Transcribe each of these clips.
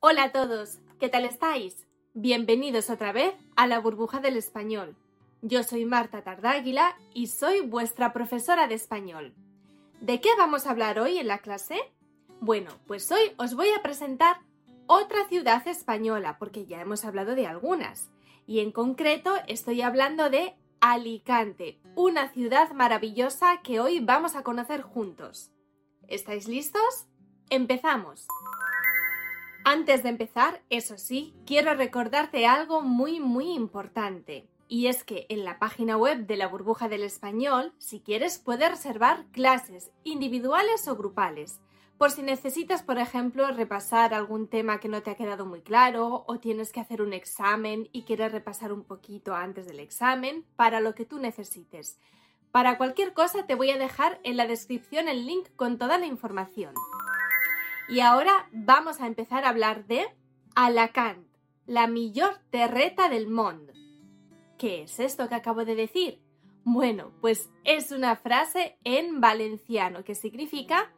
Hola a todos, ¿qué tal estáis? Bienvenidos otra vez a la burbuja del español. Yo soy Marta Tardáguila y soy vuestra profesora de español. ¿De qué vamos a hablar hoy en la clase? Bueno, pues hoy os voy a presentar otra ciudad española, porque ya hemos hablado de algunas. Y en concreto estoy hablando de Alicante, una ciudad maravillosa que hoy vamos a conocer juntos. ¿Estáis listos? ¡Empezamos! Antes de empezar, eso sí, quiero recordarte algo muy muy importante. Y es que en la página web de la burbuja del español, si quieres, puedes reservar clases individuales o grupales. Por si necesitas, por ejemplo, repasar algún tema que no te ha quedado muy claro o tienes que hacer un examen y quieres repasar un poquito antes del examen, para lo que tú necesites. Para cualquier cosa te voy a dejar en la descripción el link con toda la información. Y ahora vamos a empezar a hablar de Alacant, la millor terreta del mundo. ¿Qué es esto que acabo de decir? Bueno, pues es una frase en valenciano que significa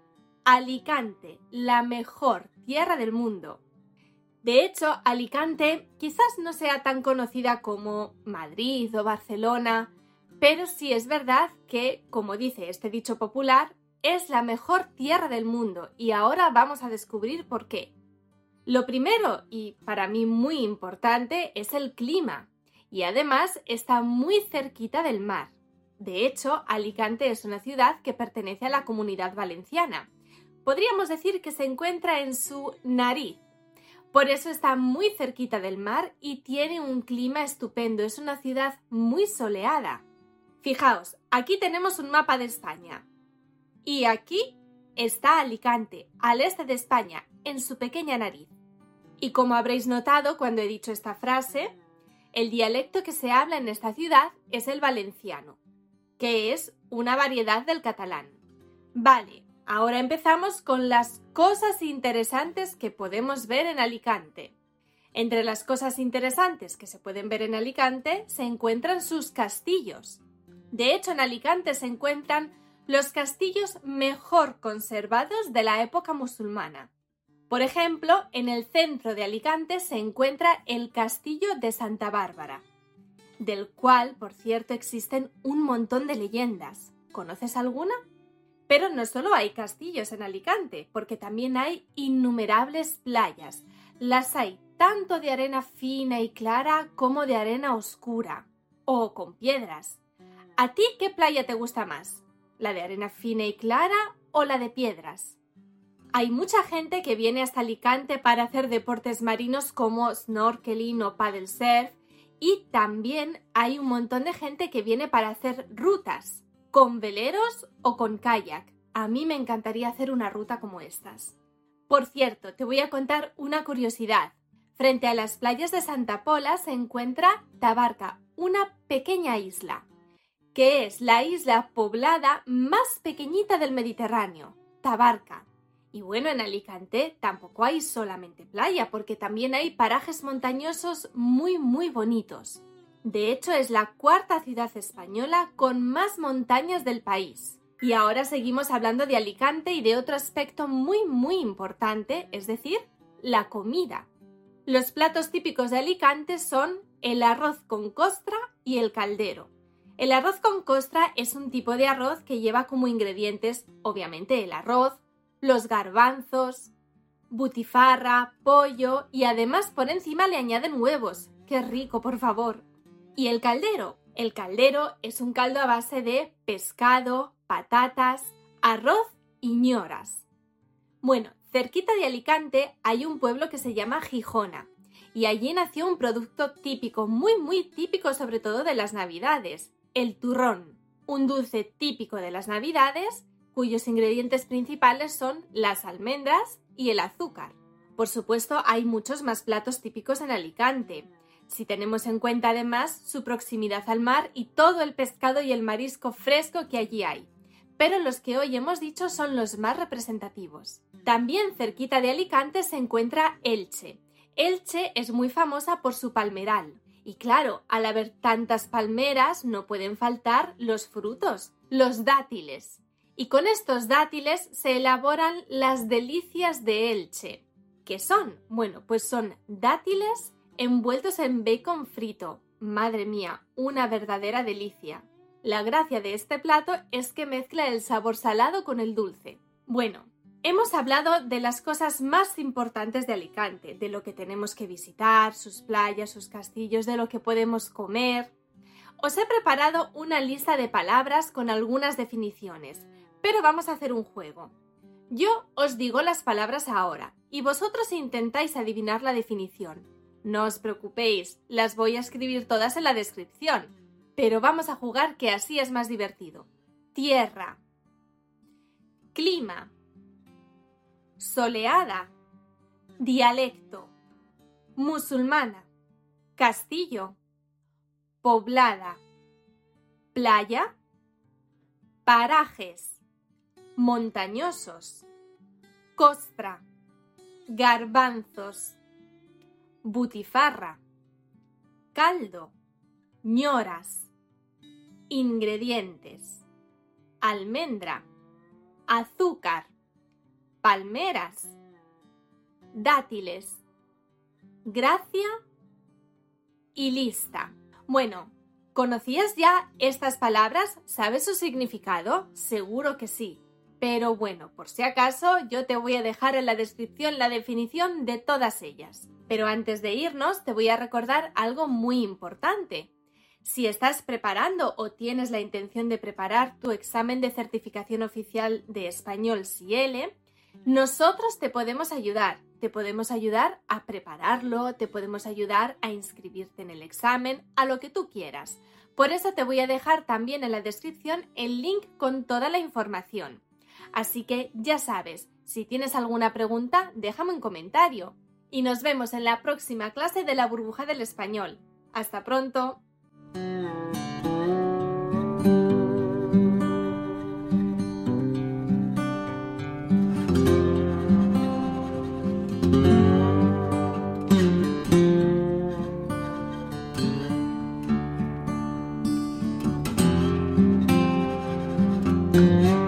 Alicante, la mejor tierra del mundo. De hecho, Alicante quizás no sea tan conocida como Madrid o Barcelona, pero sí es verdad que, como dice este dicho popular, es la mejor tierra del mundo y ahora vamos a descubrir por qué. Lo primero, y para mí muy importante, es el clima, y además está muy cerquita del mar. De hecho, Alicante es una ciudad que pertenece a la comunidad valenciana. Podríamos decir que se encuentra en su nariz. Por eso está muy cerquita del mar y tiene un clima estupendo. Es una ciudad muy soleada. Fijaos, aquí tenemos un mapa de España. Y aquí está Alicante, al este de España, en su pequeña nariz. Y como habréis notado cuando he dicho esta frase, el dialecto que se habla en esta ciudad es el valenciano, que es una variedad del catalán. Vale, ahora empezamos con las cosas interesantes que podemos ver en Alicante. Entre las cosas interesantes que se pueden ver en Alicante se encuentran sus castillos. De hecho, en Alicante se encuentran los castillos mejor conservados de la época musulmana. Por ejemplo, en el centro de Alicante se encuentra el Castillo de Santa Bárbara, del cual, por cierto, existen un montón de leyendas. ¿Conoces alguna? Pero no solo hay castillos en Alicante, porque también hay innumerables playas. Las hay tanto de arena fina y clara como de arena oscura o con piedras. ¿A ti qué playa te gusta más? ¿La de arena fina y clara o la de piedras? Hay mucha gente que viene hasta Alicante para hacer deportes marinos como snorkeling o paddle surf y también hay un montón de gente que viene para hacer rutas con veleros o con kayak. A mí me encantaría hacer una ruta como estas. Por cierto, te voy a contar una curiosidad. Frente a las playas de Santa Pola se encuentra Tabarca, una pequeña isla que es la isla poblada más pequeñita del Mediterráneo, Tabarca. Y bueno, en Alicante tampoco hay solamente playa, porque también hay parajes montañosos muy, muy bonitos. De hecho, es la cuarta ciudad española con más montañas del país. Y ahora seguimos hablando de Alicante y de otro aspecto muy, muy importante, es decir, la comida. Los platos típicos de Alicante son el arroz con costra y el caldero. El arroz con costra es un tipo de arroz que lleva como ingredientes, obviamente, el arroz, los garbanzos, butifarra, pollo y además por encima le añaden huevos. ¡Qué rico, por favor! Y el caldero. El caldero es un caldo a base de pescado, patatas, arroz y ñoras. Bueno, cerquita de Alicante hay un pueblo que se llama Gijona y allí nació un producto típico, muy muy típico sobre todo de las Navidades, el turrón, un dulce típico de las Navidades cuyos ingredientes principales son las almendras y el azúcar. Por supuesto, hay muchos más platos típicos en Alicante. Si tenemos en cuenta además su proximidad al mar y todo el pescado y el marisco fresco que allí hay. Pero los que hoy hemos dicho son los más representativos. También cerquita de Alicante se encuentra Elche. Elche es muy famosa por su palmeral. Y claro, al haber tantas palmeras no pueden faltar los frutos, los dátiles. Y con estos dátiles se elaboran las delicias de Elche. ¿Qué son? Bueno, pues son dátiles envueltos en bacon frito. Madre mía, una verdadera delicia. La gracia de este plato es que mezcla el sabor salado con el dulce. Bueno, hemos hablado de las cosas más importantes de Alicante, de lo que tenemos que visitar, sus playas, sus castillos, de lo que podemos comer. Os he preparado una lista de palabras con algunas definiciones, pero vamos a hacer un juego. Yo os digo las palabras ahora y vosotros intentáis adivinar la definición. No os preocupéis, las voy a escribir todas en la descripción, pero vamos a jugar que así es más divertido. Tierra. Clima. Soleada. Dialecto. Musulmana. Castillo. Poblada. Playa. Parajes. Montañosos. Costra. Garbanzos butifarra, caldo, ñoras. Ingredientes. Almendra, azúcar, palmeras, dátiles, gracia y lista. Bueno, ¿conocías ya estas palabras? ¿Sabes su significado? Seguro que sí. Pero bueno, por si acaso, yo te voy a dejar en la descripción la definición de todas ellas. Pero antes de irnos, te voy a recordar algo muy importante. Si estás preparando o tienes la intención de preparar tu examen de certificación oficial de español CIELE, nosotros te podemos ayudar. Te podemos ayudar a prepararlo, te podemos ayudar a inscribirte en el examen, a lo que tú quieras. Por eso te voy a dejar también en la descripción el link con toda la información. Así que ya sabes, si tienes alguna pregunta, déjame un comentario. Y nos vemos en la próxima clase de la burbuja del español. Hasta pronto. Música